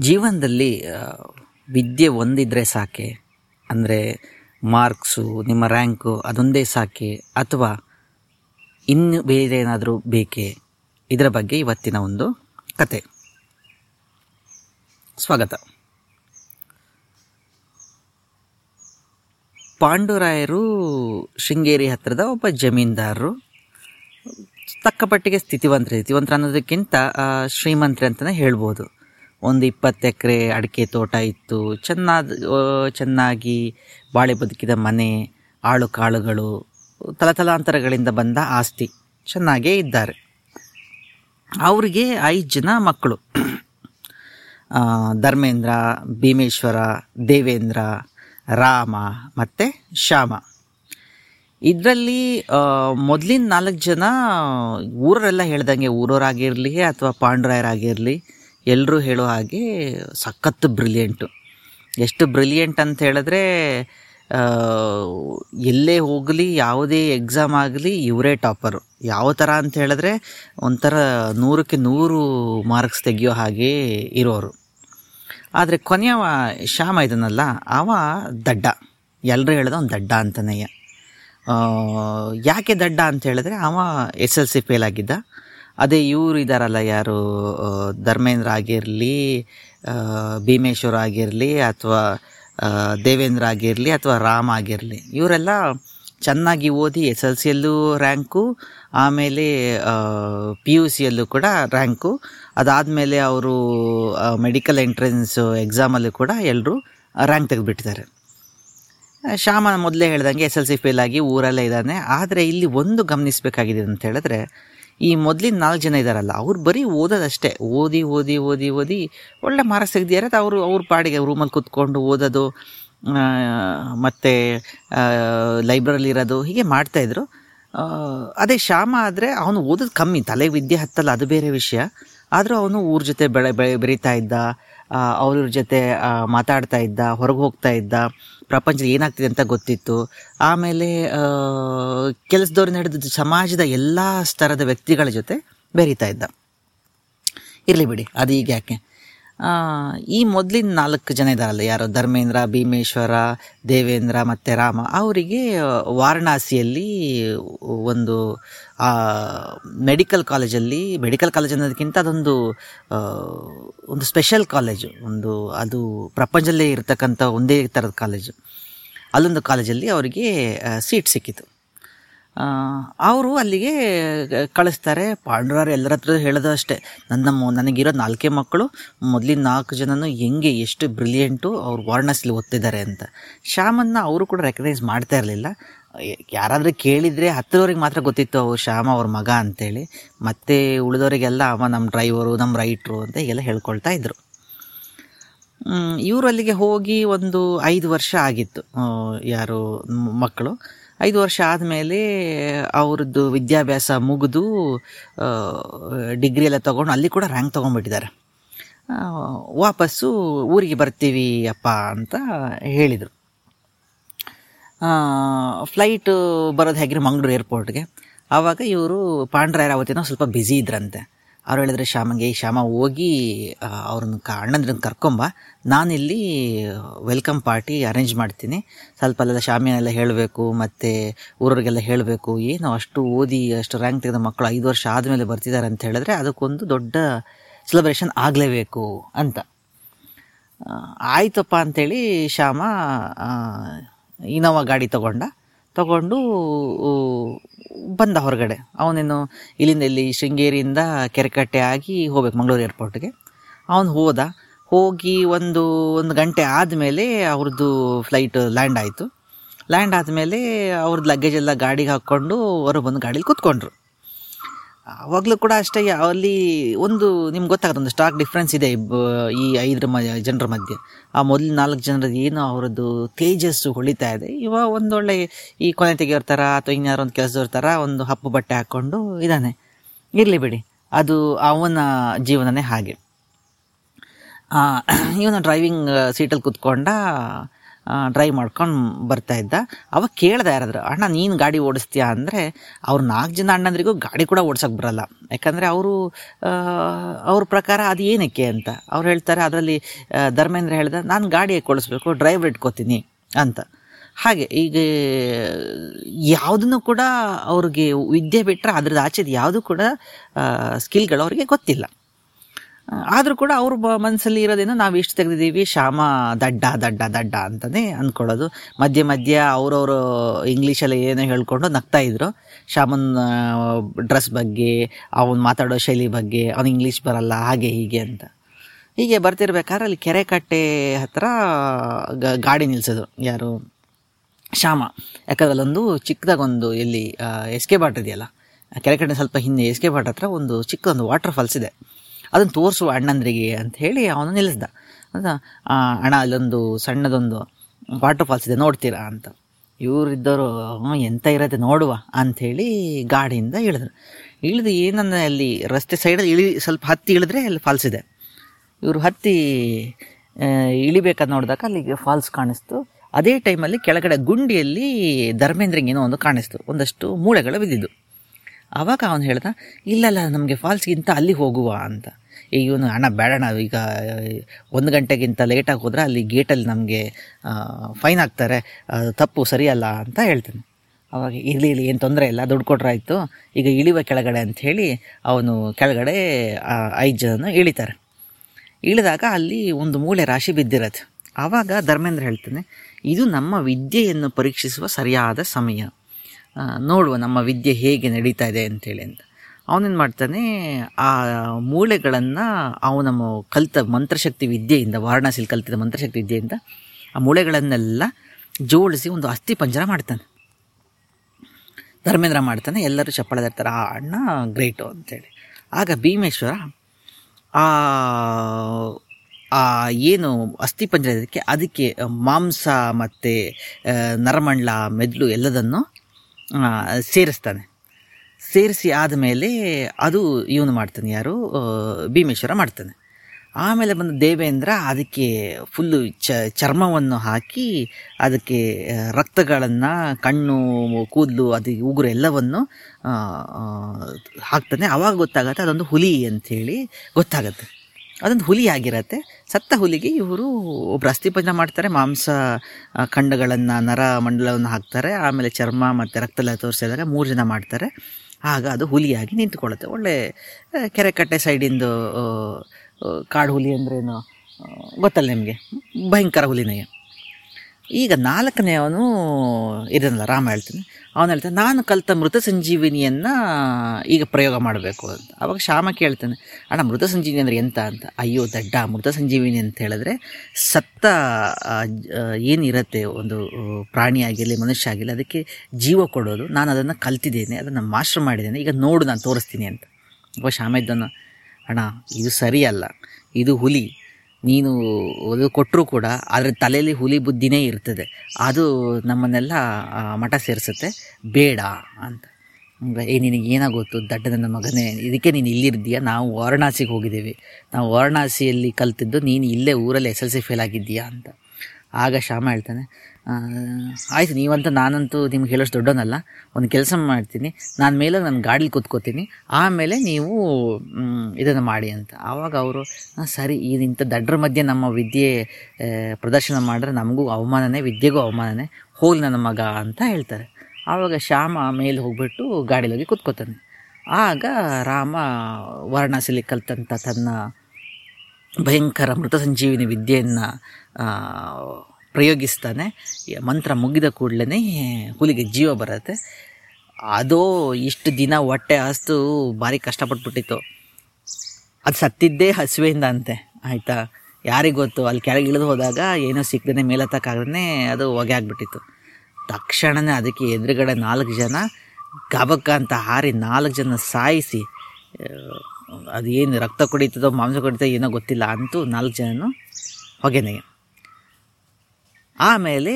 ಜೀವನದಲ್ಲಿ ವಿದ್ಯೆ ಒಂದಿದ್ರೆ ಸಾಕೆ. ಅಂದರೆ ಮಾರ್ಕ್ಸು, ನಿಮ್ಮ ರ್ಯಾಂಕು ಅದೊಂದೇ ಸಾಕೆ. ಅಥವಾ ಇನ್ನು ಬೇರೆ ಏನಾದರೂ ಬೇಕೇ. ಇದರ ಬಗ್ಗೆ ಇವತ್ತಿನ ಒಂದು ಕತೆ. ಸ್ವಾಗತ. ಪಾಂಡುರಾಯರು ಶೃಂಗೇರಿ ಹತ್ತಿರದ ಒಬ್ಬ ಜಮೀನ್ದಾರರು ತಕ್ಕಪಟ್ಟಿಗೆ ಸ್ಥಿತಿವಂತರು ಸ್ಥಿತಿವಂತರ ಅನ್ನೋದಕ್ಕಿಂತ ಶ್ರೀಮಂತರು ಅಂತಲೇ ಹೇಳ್ಬೋದು. ಒಂದು ಇಪ್ಪತ್ತು ಎಕರೆ ಅಡಿಕೆ ತೋಟ ಇತ್ತು. ಚೆನ್ನಾದ ಚೆನ್ನಾಗಿ ಬಾಳೆ ಬದುಕಿದ ಮನೆ, ಆಳು ಕಾಳುಗಳು, ತಲತಲಾಂತರಗಳಿಂದ ಬಂದ ಆಸ್ತಿ. ಚೆನ್ನಾಗೇ ಇದ್ದಾರೆ. ಅವರಿಗೆ ಐದು ಜನ ಮಕ್ಕಳು. ಧರ್ಮೇಂದ್ರ, ಭೀಮೇಶ್ವರ, ದೇವೇಂದ್ರ, ರಾಮ ಮತ್ತು ಶ್ಯಾಮ. ಇದರಲ್ಲಿ ಮೊದಲಿನ ನಾಲ್ಕು ಜನ, ಊರರೆಲ್ಲ ಹೇಳ್ದಂಗೆ ಊರವರಾಗಿರಲಿ ಅಥವಾ ಪಾಂಡುರಾಯರಾಗಿರಲಿ ಎಲ್ಲರೂ ಹೇಳೋ ಹಾಗೆ ಸಖತ್ತು ಬ್ರಿಲಿಯಂಟು. ಎಷ್ಟು ಬ್ರಿಲಿಯಂಟ್ ಅಂತ ಹೇಳಿದ್ರೆ ಎಲ್ಲೇ ಹೋಗಲಿ, ಯಾವುದೇ ಎಕ್ಸಾಮ್ ಆಗಲಿ, ಇವರೇ ಟಾಪರು. ಯಾವ ಥರ ಅಂತ ಹೇಳಿದ್ರೆ, ಒಂಥರ ನೂರಕ್ಕೆ ನೂರು ಮಾರ್ಕ್ಸ್ ತೆಗಿಯೋ ಹಾಗೆ ಇರೋರು. ಆದರೆ ಕೊನೆಯವ ಶ್ಯಾಮ ಇದನ್ನಲ್ಲ ಅವ ದಡ್ಡ. ಎಲ್ಲರೂ ಹೇಳ್ದ ಅವ್ನು ದಡ್ಡ ಅಂತನೇ. ಯಾಕೆ ದಡ್ಡ ಅಂತ ಹೇಳಿದ್ರೆ, ಅವ ಎಸ್ ಎಲ್ ಸಿ ಫೇಲ್ ಆಗಿದ್ದ. ಅದೇ ಇವರು ಇದ್ದಾರಲ್ಲ ಯಾರು ಧರ್ಮೇಂದ್ರ ಆಗಿರಲಿ ಭೀಮೇಶ್ವರ ಆಗಿರಲಿ ಅಥವಾ ದೇವೇಂದ್ರ ಆಗಿರಲಿ ಅಥವಾ ರಾಮ ಆಗಿರಲಿ, ಇವರೆಲ್ಲ ಚೆನ್ನಾಗಿ ಓದಿ ಎಸ್ ಎಲ್ ಸಿಯಲ್ಲೂ ರ್ಯಾಂಕು, ಆಮೇಲೆ ಪಿ ಯು ಸಿಯಲ್ಲೂ ಕೂಡ ರ್ಯಾಂಕು. ಅದಾದಮೇಲೆ ಅವರು ಮೆಡಿಕಲ್ ಎಂಟ್ರೆನ್ಸ್ ಎಕ್ಸಾಮಲ್ಲೂ ಕೂಡ ಎಲ್ಲರೂ ರ್ಯಾಂಕ್ ತೆಗೆದುಬಿಟ್ಟಿದ್ದಾರೆ. ಶ್ಯಾಮ ಮೊದಲೇ ಹೇಳ್ದಂಗೆ ಎಸ್ ಎಲ್ ಸಿ ಫೇಲ್ ಆಗಿ ಊರಲ್ಲೇ ಇದ್ದಾನೆ. ಆದರೆ ಇಲ್ಲಿ ಒಂದು ಗಮನಿಸಬೇಕಾಗಿದೆ ಅಂತ ಹೇಳಿದ್ರೆ ಈ ಮೊದಲಿನ ನಾಲ್ಕು ಜನ ಇದ್ದಾರಲ್ಲ ಅವ್ರು ಬರೀ ಓದೋದಷ್ಟೇ. ಓದಿ ಓದಿ ಓದಿ ಓದಿ ಒಳ್ಳೆ ಮಾರ್ಕ್ಸ್ ತೆಗ್ದಿದ್ದಾರೆ. ಅವರು, ಅವ್ರ ಪಾಡಿಗೆ ರೂಮಲ್ಲಿ ಕೂತ್ಕೊಂಡು ಓದೋದು ಮತ್ತು ಮತ್ತೆ ಲೈಬ್ರರಿಲಿ ಇರೋದು, ಹೀಗೆ ಮಾಡ್ತಾಯಿದ್ರು ಅದೇ ಶ್ಯಾಮ ಆದರೆ ಅವನು ಓದೋದು ಕಮ್ಮಿ. ತಲೆ ವಿದ್ಯೆ ಹತ್ತಲ್ಲ, ಅದು ಬೇರೆ ವಿಷಯ. ಆದರೂ ಅವನು ಊರ ಜೊತೆ ಬೆಳೆ ಬೆಳೆ, ಬೆರೀತಾ ಇದ್ದ ಅವ್ರ ಜೊತೆ ಮಾತಾಡ್ತಾ ಇದ್ದ, ಹೊರಗೆ ಹೋಗ್ತಾ ಇದ್ದ. ಪ್ರಪಂಚದಲ್ಲಿ ಏನಾಗ್ತಿದೆ ಅಂತ ಗೊತ್ತಿತ್ತು. ಆಮೇಲೆ ಕೆಲಸದವ್ರು ನಡೆದ ಸಮಾಜದ ಎಲ್ಲ ಸ್ತರದ ವ್ಯಕ್ತಿಗಳ ಜೊತೆ ಬೆರೀತಾ ಇದ್ದ. ಇರಲಿ ಬಿಡಿ, ಅದು ಈಗ ಯಾಕೆ? ಈ ಮೊದಲಿನ ನಾಲ್ಕು ಜನ ಇದ್ದಾರಲ್ಲ ಯಾರು ಧರ್ಮೇಂದ್ರ, ಭೀಮೇಶ್ವರ, ದೇವೇಂದ್ರ ಮತ್ತು ರಾಮ, ಅವರಿಗೆ ವಾರಣಾಸಿಯಲ್ಲಿ ಒಂದು ಮೆಡಿಕಲ್ ಕಾಲೇಜಲ್ಲಿ, ಮೆಡಿಕಲ್ ಕಾಲೇಜ್ ಅನ್ನೋದಕ್ಕಿಂತ ಅದೊಂದು ಒಂದು ಸ್ಪೆಷಲ್ ಕಾಲೇಜು, ಒಂದು ಅದು ಪ್ರಪಂಚದಲ್ಲೇ ಇರತಕ್ಕಂಥ ಒಂದೇ ಥರದ ಕಾಲೇಜು. ಅಲ್ಲೊಂದು ಕಾಲೇಜಲ್ಲಿ ಅವರಿಗೆ ಸೀಟ್ ಸಿಕ್ಕಿತು. ಅವರು ಅಲ್ಲಿಗೆ ಕಳಿಸ್ತಾರೆ. ಪಾಂಡುರಾರು ಎಲ್ಲರ ಹತ್ರ ಹೇಳೋದು ಅಷ್ಟೇ. ನನ್ನ ನನಗಿರೋ ನಾಲ್ಕೇ ಮಕ್ಕಳು, ಮೊದಲಿನ ನಾಲ್ಕು ಜನನು ಹೆಂಗೆ ಎಷ್ಟು ಬ್ರಿಲಿಯೆಂಟು ಅವ್ರು ವಾರಣಾಸಿಲಿ ಓದ್ತಿದ್ದಾರೆ ಅಂತ. ಶ್ಯಾಮನ್ನ ಅವರು ಕೂಡ ರೆಕಗ್ನೈಸ್ ಮಾಡ್ತಾ ಇರಲಿಲ್ಲ. ಯಾರಾದರೂ ಕೇಳಿದರೆ ಹತ್ತಿರವ್ರಿಗೆ ಮಾತ್ರ ಗೊತ್ತಿತ್ತು ಅವ್ರು ಶ್ಯಾಮ ಅವ್ರ ಮಗ ಅಂತೇಳಿ. ಮತ್ತೆ ಉಳಿದವರಿಗೆಲ್ಲ ಅವ ನಮ್ಮ ಡ್ರೈವರು, ನಮ್ಮ ರೈಟ್ರು ಅಂತ ಹೀಗೆಲ್ಲ ಹೇಳ್ಕೊಳ್ತಾ ಇದ್ರು. ಇವರು ಅಲ್ಲಿಗೆ ಹೋಗಿ ಒಂದು ಐದು ವರ್ಷ ಆಗಿತ್ತು. ಯಾರು, ಮಕ್ಕಳು. ಐದು ವರ್ಷ ಆದಮೇಲೆ ಅವ್ರದ್ದು ವಿದ್ಯಾಭ್ಯಾಸ ಮುಗಿದು ಡಿಗ್ರಿ ಎಲ್ಲ ತೊಗೊಂಡು ಅಲ್ಲಿ ಕೂಡ ರ್ಯಾಂಕ್ ತೊಗೊಂಡ್ಬಿಟ್ಟಿದ್ದಾರೆ. ವಾಪಸ್ಸು ಊರಿಗೆ ಬರ್ತೀವಿ ಅಪ್ಪ ಅಂತ ಹೇಳಿದರು. ಫ್ಲೈಟು ಬರೋದು ಹೇಗಿರೋ ಮಂಗಳೂರು ಏರ್ಪೋರ್ಟ್ಗೆ ಆವಾಗ ಇವರು ಪಾಂಡ್ರಾಯರ ಅವತ್ತಿನ ಸ್ವಲ್ಪ ಬ್ಯುಸಿ ಇದ್ರಂತೆ. ಅವ್ರು ಹೇಳಿದ್ರೆ, ಶ್ಯಾಮಂಗೆ, ಶ್ಯಾಮ, ಹೋಗಿ ಅವ್ರನ್ನ ಕ, ಅಣ್ಣಂದ್ರನ್ನ ಕರ್ಕೊಂಬ. ನಾನಿಲ್ಲಿ ವೆಲ್ಕಮ್ ಪಾರ್ಟಿ ಅರೇಂಜ್ ಮಾಡ್ತೀನಿ. ಸ್ವಲ್ಪ ಅಲ್ಲೆಲ್ಲ ಶಾಮಿಯನ್ನೆಲ್ಲ ಹೇಳಬೇಕು, ಮತ್ತು ಊರವ್ರಿಗೆಲ್ಲ ಹೇಳಬೇಕು. ಏನು ಅಷ್ಟು ಓದಿ, ಅಷ್ಟು ರ್ಯಾಂಕ್ ತೆಗೆದ ಮಕ್ಕಳು ಐದು ವರ್ಷ ಆದಮೇಲೆ ಬರ್ತಿದ್ದಾರೆ ಅಂತ ಹೇಳಿದ್ರೆ, ಅದಕ್ಕೊಂದು ದೊಡ್ಡ ಸೆಲೆಬ್ರೇಷನ್ ಆಗಲೇಬೇಕು ಅಂತ. ಆಯಿತಪ್ಪ ಅಂಥೇಳಿ ಶ್ಯಾಮ ಇನೋವಾ ಗಾಡಿ ತಗೊಂಡ. ತಗೊಂಡು ಬಂದ ಹೊರಗಡೆ. ಅವನೇನು ಇಲ್ಲಿಂದ ಇಲ್ಲಿ ಶೃಂಗೇರಿಯಿಂದ ಕೆರೆಕಟ್ಟೆ ಆಗಿ ಹೋಗ್ಬೇಕು ಮಂಗಳೂರು ಏರ್ಪೋರ್ಟ್ಗೆ ಅವನು ಹೋದ. ಹೋಗಿ ಒಂದು ಒಂದು ಗಂಟೆ ಆದಮೇಲೆ ಅವ್ರದ್ದು ಫ್ಲೈಟ್ ಲ್ಯಾಂಡ್ ಆಯಿತು. ಲ್ಯಾಂಡ್ ಆದಮೇಲೆ ಅವ್ರದ್ದು ಲಗೇಜ್ ಎಲ್ಲ ಗಾಡಿಗೆ ಹಾಕ್ಕೊಂಡು ಹೊರಗೆ ಬಂದು ಗಾಡೀಲಿ ಕೂತ್ಕೊಂಡ್ರು. ಆವಾಗಲೂ ಕೂಡ ಅಷ್ಟೇ, ಅಲ್ಲಿ ಒಂದು ನಿಮ್ಗೆ ಗೊತ್ತಾಗುತ್ತೆ, ಒಂದು ಸ್ಟಾಕ್ ಡಿಫ್ರೆನ್ಸ್ ಇದೆ ಈ ಐದರ ಮ, ಜನರ ಮಧ್ಯೆ. ಆ ಮೊದಲು ನಾಲ್ಕು ಜನರದ್ದು ಏನು ಅವರದ್ದು ತೇಜಸ್ಸು ಹೊಳಿತಾ ಇದೆ. ಇವಾಗ ಒಂದೊಳ್ಳೆ ಈ ಕೊನೆ ತೆಗಿಯೋರ್ ಥರ ಅಥವಾ ಇನ್ಯಾರೋ ಒಂದು ಕೆಲಸದವ್ರ ಥರ ಒಂದು ಹಪ್ಪು ಬಟ್ಟೆ ಹಾಕ್ಕೊಂಡು ಇದ್ದಾನೆ ಇರಲಿ ಬಿಡಿ. ಅದು ಅವನ ಜೀವನನೇ ಹಾಗೆ. ಇವನ ಡ್ರೈವಿಂಗ್ ಸೀಟಲ್ಲಿ ಕುತ್ಕೊಂಡ ಡ್ರೈವ್ ಮಾಡ್ಕೊಂಡು ಬರ್ತಾ ಇದ್ದ. ಅವಾಗ ಕೇಳ್ದೆ ಯಾರಾದ್ರು, ಅಣ್ಣ, ನೀನು ಗಾಡಿ ಓಡಿಸ್ತೀಯಾ? ಅಂದರೆ, ಅವ್ರು ನಾಲ್ಕು ಜನ ಅಣ್ಣಂದ್ರಿಗೂ ಗಾಡಿ ಕೂಡ ಓಡ್ಸೋಕೆ ಬರಲ್ಲ. ಯಾಕಂದರೆ ಅವರು ಅವ್ರ ಪ್ರಕಾರ ಅದು ಏನಕ್ಕೆ ಅಂತ. ಅವ್ರು ಹೇಳ್ತಾರೆ, ಅದರಲ್ಲಿ ಧರ್ಮೇಂದ್ರ ಹೇಳ್ದೆ, ನಾನು ಗಾಡಿ ಓಡಿಸ್ಬೇಕು ಡ್ರೈವರ್ ಇಟ್ಕೋತೀನಿ ಅಂತ. ಹಾಗೆ, ಈಗ, ಯಾವುದನ್ನು ಕೂಡ ಅವ್ರಿಗೆ ವಿದ್ಯೆ ಬಿಟ್ಟರೆ ಅದ್ರದ್ದು ಆಚೆದು ಯಾವುದು ಕೂಡ ಸ್ಕಿಲ್ಗಳು ಅವರಿಗೆ ಗೊತ್ತಿಲ್ಲ. ಆದರೂ ಕೂಡ ಅವ್ರ ಮನಸ್ಸಲ್ಲಿ ಇರೋದೇನೋ ನಾವು ಇಷ್ಟು ತೆಗೆದಿದ್ದೀವಿ, ಶ್ಯಾಮ ದಡ್ಡ ದಡ್ಡ ದಡ್ಡ ಅಂತಲೇ ಅಂದ್ಕೊಳ್ಳೋದು ಮಧ್ಯೆ ಮಧ್ಯೆ ಅವರವರು ಇಂಗ್ಲೀಷಲ್ಲಿ ಏನೋ ಹೇಳ್ಕೊಂಡು ನಗ್ತಾ ಇದ್ರು. ಶ್ಯಾಮನ್ ಡ್ರೆಸ್ ಬಗ್ಗೆ, ಅವನು ಮಾತಾಡೋ ಶೈಲಿ ಬಗ್ಗೆ, ಅವ್ನು ಇಂಗ್ಲೀಷ್ ಬರಲ್ಲ, ಹಾಗೆ ಹೀಗೆ ಅಂತ. ಹೀಗೆ ಬರ್ತಿರ್ಬೇಕಾದ್ರೆ ಅಲ್ಲಿ ಕೆರೆ ಕಟ್ಟೆ ಹತ್ರ ಗಾಡಿ ನಿಲ್ಲಿಸೋದು ಯಾರು? ಶ್ಯಾಮ. ಯಾಕಂದ್ರೆ ಅಲ್ಲೊಂದು ಚಿಕ್ಕದಾಗೊಂದು ಎಲ್ಲಿ ಎಸ್ಕೆ ಬಾಟ್ ಇದೆಯಲ್ಲ? ಕೆರೆ ಕಟ್ಟೆ ಸ್ವಲ್ಪ ಹಿಂದೆ ಎಸ್ಕೆ ಬಾಟ್ ಹತ್ರ ಒಂದು ಚಿಕ್ಕದೊಂದು ವಾಟರ್ ಫಾಲ್ಸ್ ಇದೆ. ಅದನ್ನು ತೋರಿಸುವ ಅಣ್ಣಂದ್ರಿಗೆ ಅಂತ ಹೇಳಿ ಅವನು ನಿಲ್ಲಿಸ್ದ. ಅಂತ ಅಣ್ಣ, ಅಲ್ಲೊಂದು ಸಣ್ಣದೊಂದು ವಾಟರ್ ಫಾಲ್ಸ್ ಇದೆ, ನೋಡ್ತೀರಾ? ಅಂತ. ಇವರಿದ್ದವರು ಎಂತ ಇರತ್ತೆ, ನೋಡುವ. ಅಂಥೇಳಿ ಗಾಡಿಯಿಂದ ಇಳಿದ್ರು. ಇಳಿದು ಏನನ್ನ ಅಲ್ಲಿ ರಸ್ತೆ ಸೈಡಲ್ಲಿ ಇಳಿ, ಸ್ವಲ್ಪ ಹತ್ತಿ ಇಳಿದ್ರೆ ಅಲ್ಲಿ ಫಾಲ್ಸ್ ಇದೆ. ಇವರು ಹತ್ತಿ ಇಳಿಬೇಕಾದ ನೋಡಿದಾಗ ಅಲ್ಲಿಗೆ ಫಾಲ್ಸ್ ಕಾಣಿಸ್ತು. ಅದೇ ಟೈಮಲ್ಲಿ ಕೆಳಗಡೆ ಗುಂಡಿಯಲ್ಲಿ ಧರ್ಮೇಂದ್ರಂಗೇನೋ ಒಂದು ಕಾಣಿಸ್ತು. ಒಂದಷ್ಟು ಮೂಳೆಗಳು ಬಿದ್ದಿದ್ದು. ಆವಾಗ ಅವನು ಹೇಳ್ದ, ಇಲ್ಲಲ್ಲ, ನಮಗೆ ಫಾಲ್ಸ್ಗಿಂತ ಅಲ್ಲಿ ಹೋಗುವ ಅಂತ. ಈಗ ಇವನು ಅಣ್ಣ ನಾವು ಈಗ ಒಂದು ಗಂಟೆಗಿಂತ ಲೇಟಾಗಿ ಹೋದರೆ ಅಲ್ಲಿ ಗೇಟಲ್ಲಿ ನಮಗೆ ಫೈನ್ ಹಾಕ್ತಾರೆ ತಪ್ಪು ಸರಿಯಲ್ಲ ಅಂತ ಹೇಳ್ತಾನೆ. ಅವಾಗ ಇರಲಿ ಇರಲಿ, ಏನು ತೊಂದರೆ ಇಲ್ಲ, ದುಡ್ಡು ಕೊಟ್ರಾಯ್ತು ಈಗ ಇಳಿವ ಕೆಳಗಡೆ ಅಂತ ಹೇಳಿ ಅವನು ಕೆಳಗಡೆ ಐದು ಜನನ ಇಳಿತಾರೆ. ಇಳಿದಾಗ ಅಲ್ಲಿ ಒಂದು ಮೂಳೆ ರಾಶಿ ಬಿದ್ದಿರತ್ತೆ. ಆವಾಗ ಧರ್ಮೇಂದ್ರ ಹೇಳ್ತಾನೆ, ಇದು ನಮ್ಮ ವಿದ್ಯೆಯನ್ನು ಪರೀಕ್ಷಿಸುವ ಸರಿಯಾದ ಸಮಯ. ನೋಡುವ ನಮ್ಮ ವಿದ್ಯೆ ಹೇಗೆ ನಡೀತಾ ಇದೆ ಅಂತೇಳಿ ಅಂತ. ಅವನೇನು ಮಾಡ್ತಾನೆ? ಆ ಮೂಳೆಗಳನ್ನು ಅವನ ಕಲಿತ ಮಂತ್ರಶಕ್ತಿ ವಿದ್ಯೆಯಿಂದ, ವಾರಣಾಸಿಲಿ ಕಲಿತಿದ್ದ ಮಂತ್ರಶಕ್ತಿ ವಿದ್ಯೆಯಿಂದ ಆ ಮೂಳೆಗಳನ್ನೆಲ್ಲ ಜೋಡಿಸಿ ಒಂದು ಅಸ್ಥಿ ಪಂಜರ ಮಾಡ್ತಾನೆ. ಧರ್ಮೇಂದ್ರ ಮಾಡ್ತಾನೆ, ಎಲ್ಲರೂ ಚಪ್ಪಳ ಇರ್ತಾರೆ ಆ ಅಣ್ಣ ಗ್ರೇಟು ಅಂತೇಳಿ. ಆಗ ಭೀಮೇಶ್ವರ ಆ ಆ ಏನು ಅಸ್ಥಿಪಂಜರ ಇದಕ್ಕೆ ಅದಕ್ಕೆ ಮಾಂಸ ಮತ್ತು ನರಮಂಡ್ಲ, ಮೆದುಳು ಎಲ್ಲದನ್ನು ಸೇರಿಸ್ತಾನೆ. ಸೇರಿಸಿ ಆದಮೇಲೆ ಅದು ಇವನು ಮಾಡ್ತಾನೆ, ಯಾರು? ಭೀಮೇಶ್ವರ ಮಾಡ್ತಾನೆ. ಆಮೇಲೆ ಬಂದು ದೇವೇಂದ್ರ ಅದಕ್ಕೆ ಫುಲ್ಲು ಚ, ಚರ್ಮವನ್ನು ಹಾಕಿ ಅದಕ್ಕೆ ರಕ್ತಗಳನ್ನು, ಕಣ್ಣು, ಕೂದಲು, ಅದು ಉಗುರು ಎಲ್ಲವನ್ನು ಹಾಕ್ತಾನೆ. ಆವಾಗ ಗೊತ್ತಾಗತ್ತೆ ಅದೊಂದು ಹುಲಿ ಅಂಥೇಳಿ ಗೊತ್ತಾಗತ್ತೆ. ಅದೊಂದು ಹುಲಿ ಆಗಿರತ್ತೆ. ಸತ್ತ ಹುಲಿಗೆ ಇವರು ಒಬ್ಬರು ಮಾಡ್ತಾರೆ, ಮಾಂಸ ಖಂಡಗಳನ್ನು, ನರ ಮಂಡಲವನ್ನು ಹಾಕ್ತಾರೆ. ಆಮೇಲೆ ಚರ್ಮ ಮತ್ತು ರಕ್ತಲ ತೋರಿಸಿದಾಗ ಮೂರು ಜನ ಮಾಡ್ತಾರೆ. ಆಗ ಅದು ಹುಲಿಯಾಗಿ ನಿಂತ್ಕೊಳ್ಳುತ್ತೆ. ಒಳ್ಳೆ ಕೆರೆಕಟ್ಟೆ ಸೈಡಿಂದು ಕಾಡು ಹುಲಿ ಅಂದ್ರೇನು ಗೊತ್ತಲ್ಲ ನಿಮಗೆ? ಭಯಂಕರ ಹುಲಿನೇ ಈಗ ನಾಲ್ಕನೇ ಅವನು ಇದನ್ನಲ್ಲ ರಾಮ ಹೇಳ್ತಾನೆ. ಅವನು ಹೇಳ್ತಾನೆ, ನಾನು ಕಲಿತ ಮೃತ ಸಂಜೀವಿನಿಯನ್ನು ಈಗ ಪ್ರಯೋಗ ಮಾಡಬೇಕು ಅಂತ. ಅವಾಗ ಶ್ಯಾಮ ಕೇಳ್ತಾನೆ, ಅಣ್ಣ, ಮೃತ ಸಂಜೀವಿನಿ ಅಂದರೆ ಎಂತ ಅಂತ? ಅಯ್ಯೋ, ದಡ್ಡ, ಮೃತ ಸಂಜೀವಿನಿ ಅಂತ ಹೇಳಿದ್ರೆ ಸತ್ತ ಏನಿರುತ್ತೆ, ಒಂದು ಪ್ರಾಣಿ ಆಗಿರಲಿ, ಮನುಷ್ಯ ಆಗಿರಲಿ, ಅದಕ್ಕೆ ಜೀವ ಕೊಡೋದು. ನಾನು ಅದನ್ನು ಕಲ್ತಿದ್ದೇನೆ, ಅದನ್ನು ಮಾಸ್ಟರ್ ಮಾಡಿದ್ದೇನೆ, ಈಗ ನೋಡು, ನಾನು ತೋರಿಸ್ತೀನಿ ಅಂತ. ಅವಾಗ ಶ್ಯಾಮ ಇದ್ದನು ಅಣ್ಣ, ಇದು ಸರಿಯಲ್ಲ, ಇದು ಹುಲಿ ನೀನು ಅದು ಕೊಟ್ಟರೂ ಕೂಡ ಅದರ ತಲೆಯಲ್ಲಿ ಹುಲಿ ಬುದ್ಧಿನೇ ಇರ್ತದೆ. ಅದು ನಮ್ಮನ್ನೆಲ್ಲ ಮಠ ಸೇರಿಸುತ್ತೆ. ಬೇಡ ಅಂತ. ಏ, ನಿನಗೆ ಏನಾಗೋತ್ತು ದಡ್ಡ ನನ್ನ ಮಗನೇ, ಇದಕ್ಕೆ ನೀನು ಇಲ್ಲಿರ್ದೀಯ? ನಾವು ವಾರಣಾಸಿಗೆ ಹೋಗಿದ್ದೀವಿ. ನಾವು ವಾರಣಾಸಿಯಲ್ಲಿ ಕಲ್ತಿದ್ದು ನೀನು ಇಲ್ಲೇ ಊರಲ್ಲಿ ಎಸ್ ಎಲ್ ಸಿ ಫೇಲ್ ಆಗಿದ್ದೀಯಾ ಅಂತ. ಆಗ ಶ್ಯಾಮ ಹೇಳ್ತಾನೆ ಆಯಿತು, ನೀವಂತ ನಾನಂತೂ ನಿಮ್ಗೆ ಹೇಳೋಷ್ಟು ದೊಡ್ಡವನಲ್ಲ. ಒಂದು ಕೆಲಸ ಮಾಡ್ತೀನಿ. ನಾನು ಮೇಲೆ ನನ್ನ ಗಾಡೀಲಿ ಕೂತ್ಕೋತೀನಿ. ಆಮೇಲೆ ನೀವು ಇದನ್ನು ಮಾಡಿ ಅಂತ. ಆವಾಗ ಅವರು ಸರಿ ಇಂಥ ದಡ್ಡರ ಮಧ್ಯೆ ನಮ್ಮ ವಿದ್ಯೆ ಪ್ರದರ್ಶನ ಮಾಡಿದ್ರೆ ನಮಗೂ ಅವಮಾನನೇ, ವಿದ್ಯೆಗೂ ಅವಮಾನನೇ, ಹೋಗ್ಲಿ ನನ್ನ ಮಗ ಅಂತ ಹೇಳ್ತಾರೆ. ಆವಾಗ ಶ್ಯಾಮ ಮೇಲೆ ಹೋಗ್ಬಿಟ್ಟು ಹೋಗಿ ಕೂತ್ಕೋತಾನೆ. ಆಗ ರಾಮ ವಾರಣಾಸಿಲಿ ಕಲ್ತಂಥ ತನ್ನ ಭಯಂಕರ ಮೃತ ಸಂಜೀವಿನಿ ವಿದ್ಯೆಯನ್ನು ಪ್ರಯೋಗಿಸ್ತಾನೆ. ಮಂತ್ರ ಮುಗಿದ ಕೂಡಲೇ ಹುಲಿಗೆ ಜೀವ ಬರುತ್ತೆ. ಅದು ಇಷ್ಟು ದಿನ ಹೊಟ್ಟೆ ಹಸ್ತು, ಭಾರಿ ಕಷ್ಟಪಟ್ಬಿಟ್ಟಿತ್ತು. ಅದು ಸತ್ತಿದ್ದೇ ಹಸುವೆಯಿಂದ ಅಂತೆ, ಆಯಿತಾ? ಯಾರಿಗೆ ಗೊತ್ತು? ಅಲ್ಲಿ ಕೆಳಗೆ ಇಳಿದು ಹೋದಾಗ ಏನೋ ಸಿಕ್ಕದೇ ಮೇಲತ್ತಕ್ಕಾಗದೇ ಅದು ಹೊಗೆ ಆಗಿಬಿಟ್ಟಿತ್ತು. ತಕ್ಷಣವೇ ಅದಕ್ಕೆ ಎದುರುಗಡೆ ನಾಲ್ಕು ಜನ, ಗಬಕ್ಕ ಅಂತ ಹಾರಿ ನಾಲ್ಕು ಜನ ಸಾಯಿಸಿ ಅದೇನು ರಕ್ತ ಕುಡಿತದೋ ಮಾಂಸ ಕುಡಿತೋ ಏನೋ ಗೊತ್ತಿಲ್ಲ ಅಂತೂ ನಾಲ್ಕು ಜನನು ಹೊಗೆನೆ ಆಮೇಲೆ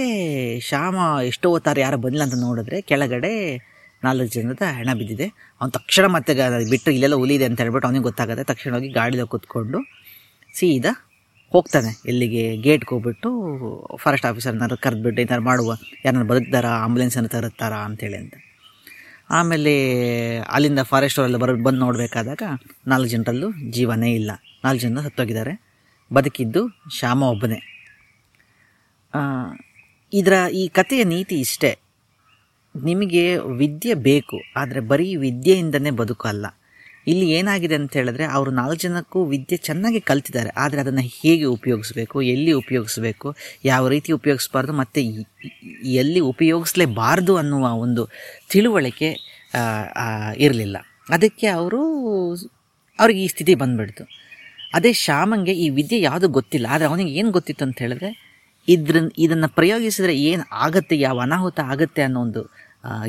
ಶ್ಯಾಮ ಎಷ್ಟೋ ಹೊತ್ತಾರು ಯಾರು ಬಂದಿಲ್ಲ ಅಂತ ನೋಡಿದ್ರೆ ಕೆಳಗಡೆ ನಾಲ್ಕು ಜನದ ಹೆಣ ಬಿದ್ದಿದೆ. ಅವ್ನು ತಕ್ಷಣ ಮತ್ತೆ ಬಿಟ್ಟು ಇಲ್ಲೆಲ್ಲ ಹುಲಿ ಇದೆ ಅಂತ ಹೇಳ್ಬಿಟ್ಟು ಅವನಿಗೆ ಗೊತ್ತಾಗುತ್ತೆ ತಕ್ಷಣ ಹೋಗಿ ಗಾಡಿದಾಗ ಕೂತ್ಕೊಂಡು ಸೀದಾ ಹೋಗ್ತಾನೆ. ಎಲ್ಲಿಗೆ? ಗೇಟ್ಗೆ ಹೋಗ್ಬಿಟ್ಟು ಫಾರೆಸ್ಟ್ ಆಫೀಸರ್ನಾರು ಕರೆದ್ಬಿಟ್ಟು ಏನಾರು ಮಾಡುವ, ಯಾರನ್ನ ಬದುಕ್ತಾರಾ ಆಂಬುಲೆನ್ಸನ್ನು ತರುತ್ತಾರಾ ಅಂತೇಳಿ ಅಂತ. ಆಮೇಲೆ ಅಲ್ಲಿಂದ ಫಾರೆಸ್ಟ್ ಅವರೆಲ್ಲ ಬರ, ಬಂದು ನೋಡಬೇಕಾದಾಗ ನಾಲ್ಕು ಜನರಲ್ಲೂ ಜೀವನೇ ಇಲ್ಲ. ನಾಲ್ಕು ಜನ ಸತ್ತೋಗಿದ್ದಾರೆ. ಬದುಕಿದ್ದು ಶ್ಯಾಮ ಒಬ್ಬನೇ. ಇದರ ಈ ಕಥೆಯ ನೀತಿ ಇಷ್ಟೇ. ನಿಮಗೆ ವಿದ್ಯೆ ಬೇಕು, ಆದರೆ ಬರೀ ವಿದ್ಯೆಯಿಂದನೇ ಬದುಕಲ್ಲ ಇಲ್ಲಿ ಏನಾಗಿದೆ ಅಂತ ಹೇಳಿದ್ರೆ, ಅವರು ನಾಲ್ಕು ಜನಕ್ಕೂ ವಿದ್ಯೆ ಚೆನ್ನಾಗಿ ಕಲ್ತಿದ್ದಾರೆ, ಆದರೆ ಅದನ್ನು ಹೇಗೆ ಉಪಯೋಗಿಸ್ಬೇಕು, ಎಲ್ಲಿ ಉಪಯೋಗಿಸ್ಬೇಕು, ಯಾವ ರೀತಿ ಉಪಯೋಗಿಸ್ಬಾರ್ದು, ಮತ್ತು ಎಲ್ಲಿ ಉಪಯೋಗಿಸ್ಲೇಬಾರ್ದು ಅನ್ನುವ ಒಂದು ತಿಳುವಳಿಕೆ ಇರಲಿಲ್ಲ. ಅದಕ್ಕೆ ಅವರು, ಅವ್ರಿಗೆ ಈ ಸ್ಥಿತಿ ಬಂದ್ಬಿಡ್ತು. ಅದೇ ಶ್ಯಾಮಂಗೆ ಈ ವಿದ್ಯೆ ಯಾವುದು ಗೊತ್ತಿಲ್ಲ, ಆದರೆ ಅವನಿಗೆ ಏನು ಗೊತ್ತಿತ್ತು ಅಂತ ಹೇಳಿದ್ರೆ ಇದ್ರ, ಇದನ್ನು ಪ್ರಯೋಗಿಸಿದ್ರೆ ಏನು ಆಗತ್ತೆ, ಯಾವ ಅನಾಹುತ ಆಗತ್ತೆ ಅನ್ನೋ ಒಂದು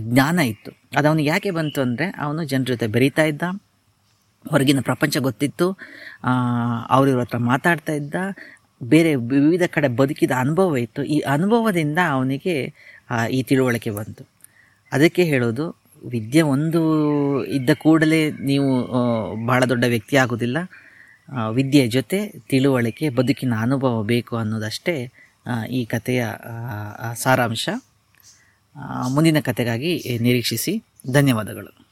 ಜ್ಞಾನ ಇತ್ತು. ಅದು ಅವನಿಗೆ ಯಾಕೆ ಬಂತು ಅಂದರೆ, ಅವನು ಜನರ ಜೊತೆ ಬೆರೀತಾ ಇದ್ದ, ಹೊರಗಿನ ಪ್ರಪಂಚ ಗೊತ್ತಿತ್ತು ಅವ್ರ ಹತ್ರ ಮಾತಾಡ್ತಾ ಇದ್ದ, ಬೇರೆ ವಿವಿಧ ಕಡೆ ಬದುಕಿದ ಅನುಭವ ಇತ್ತು. ಈ ಅನುಭವದಿಂದ ಅವನಿಗೆ ಈ ತಿಳುವಳಿಕೆ ಬಂತು. ಅದಕ್ಕೆ ಹೇಳೋದು, ವಿದ್ಯೆ ಒಂದು ಇದ್ದ ಕೂಡಲೇ ನೀವು ಭಾಳ ದೊಡ್ಡ ವ್ಯಕ್ತಿ ಆಗೋದಿಲ್ಲ. ವಿದ್ಯೆಯ ಜೊತೆ ತಿಳುವಳಿಕೆ, ಬದುಕಿನ ಅನುಭವ ಬೇಕು ಅನ್ನೋದಷ್ಟೇ ಈ ಕಥೆಯ ಸಾರಾಂಶ ಮುಂದಿನ ಕಥೆಗಾಗಿ ನಿರೀಕ್ಷಿಸಿ. ಧನ್ಯವಾದಗಳು.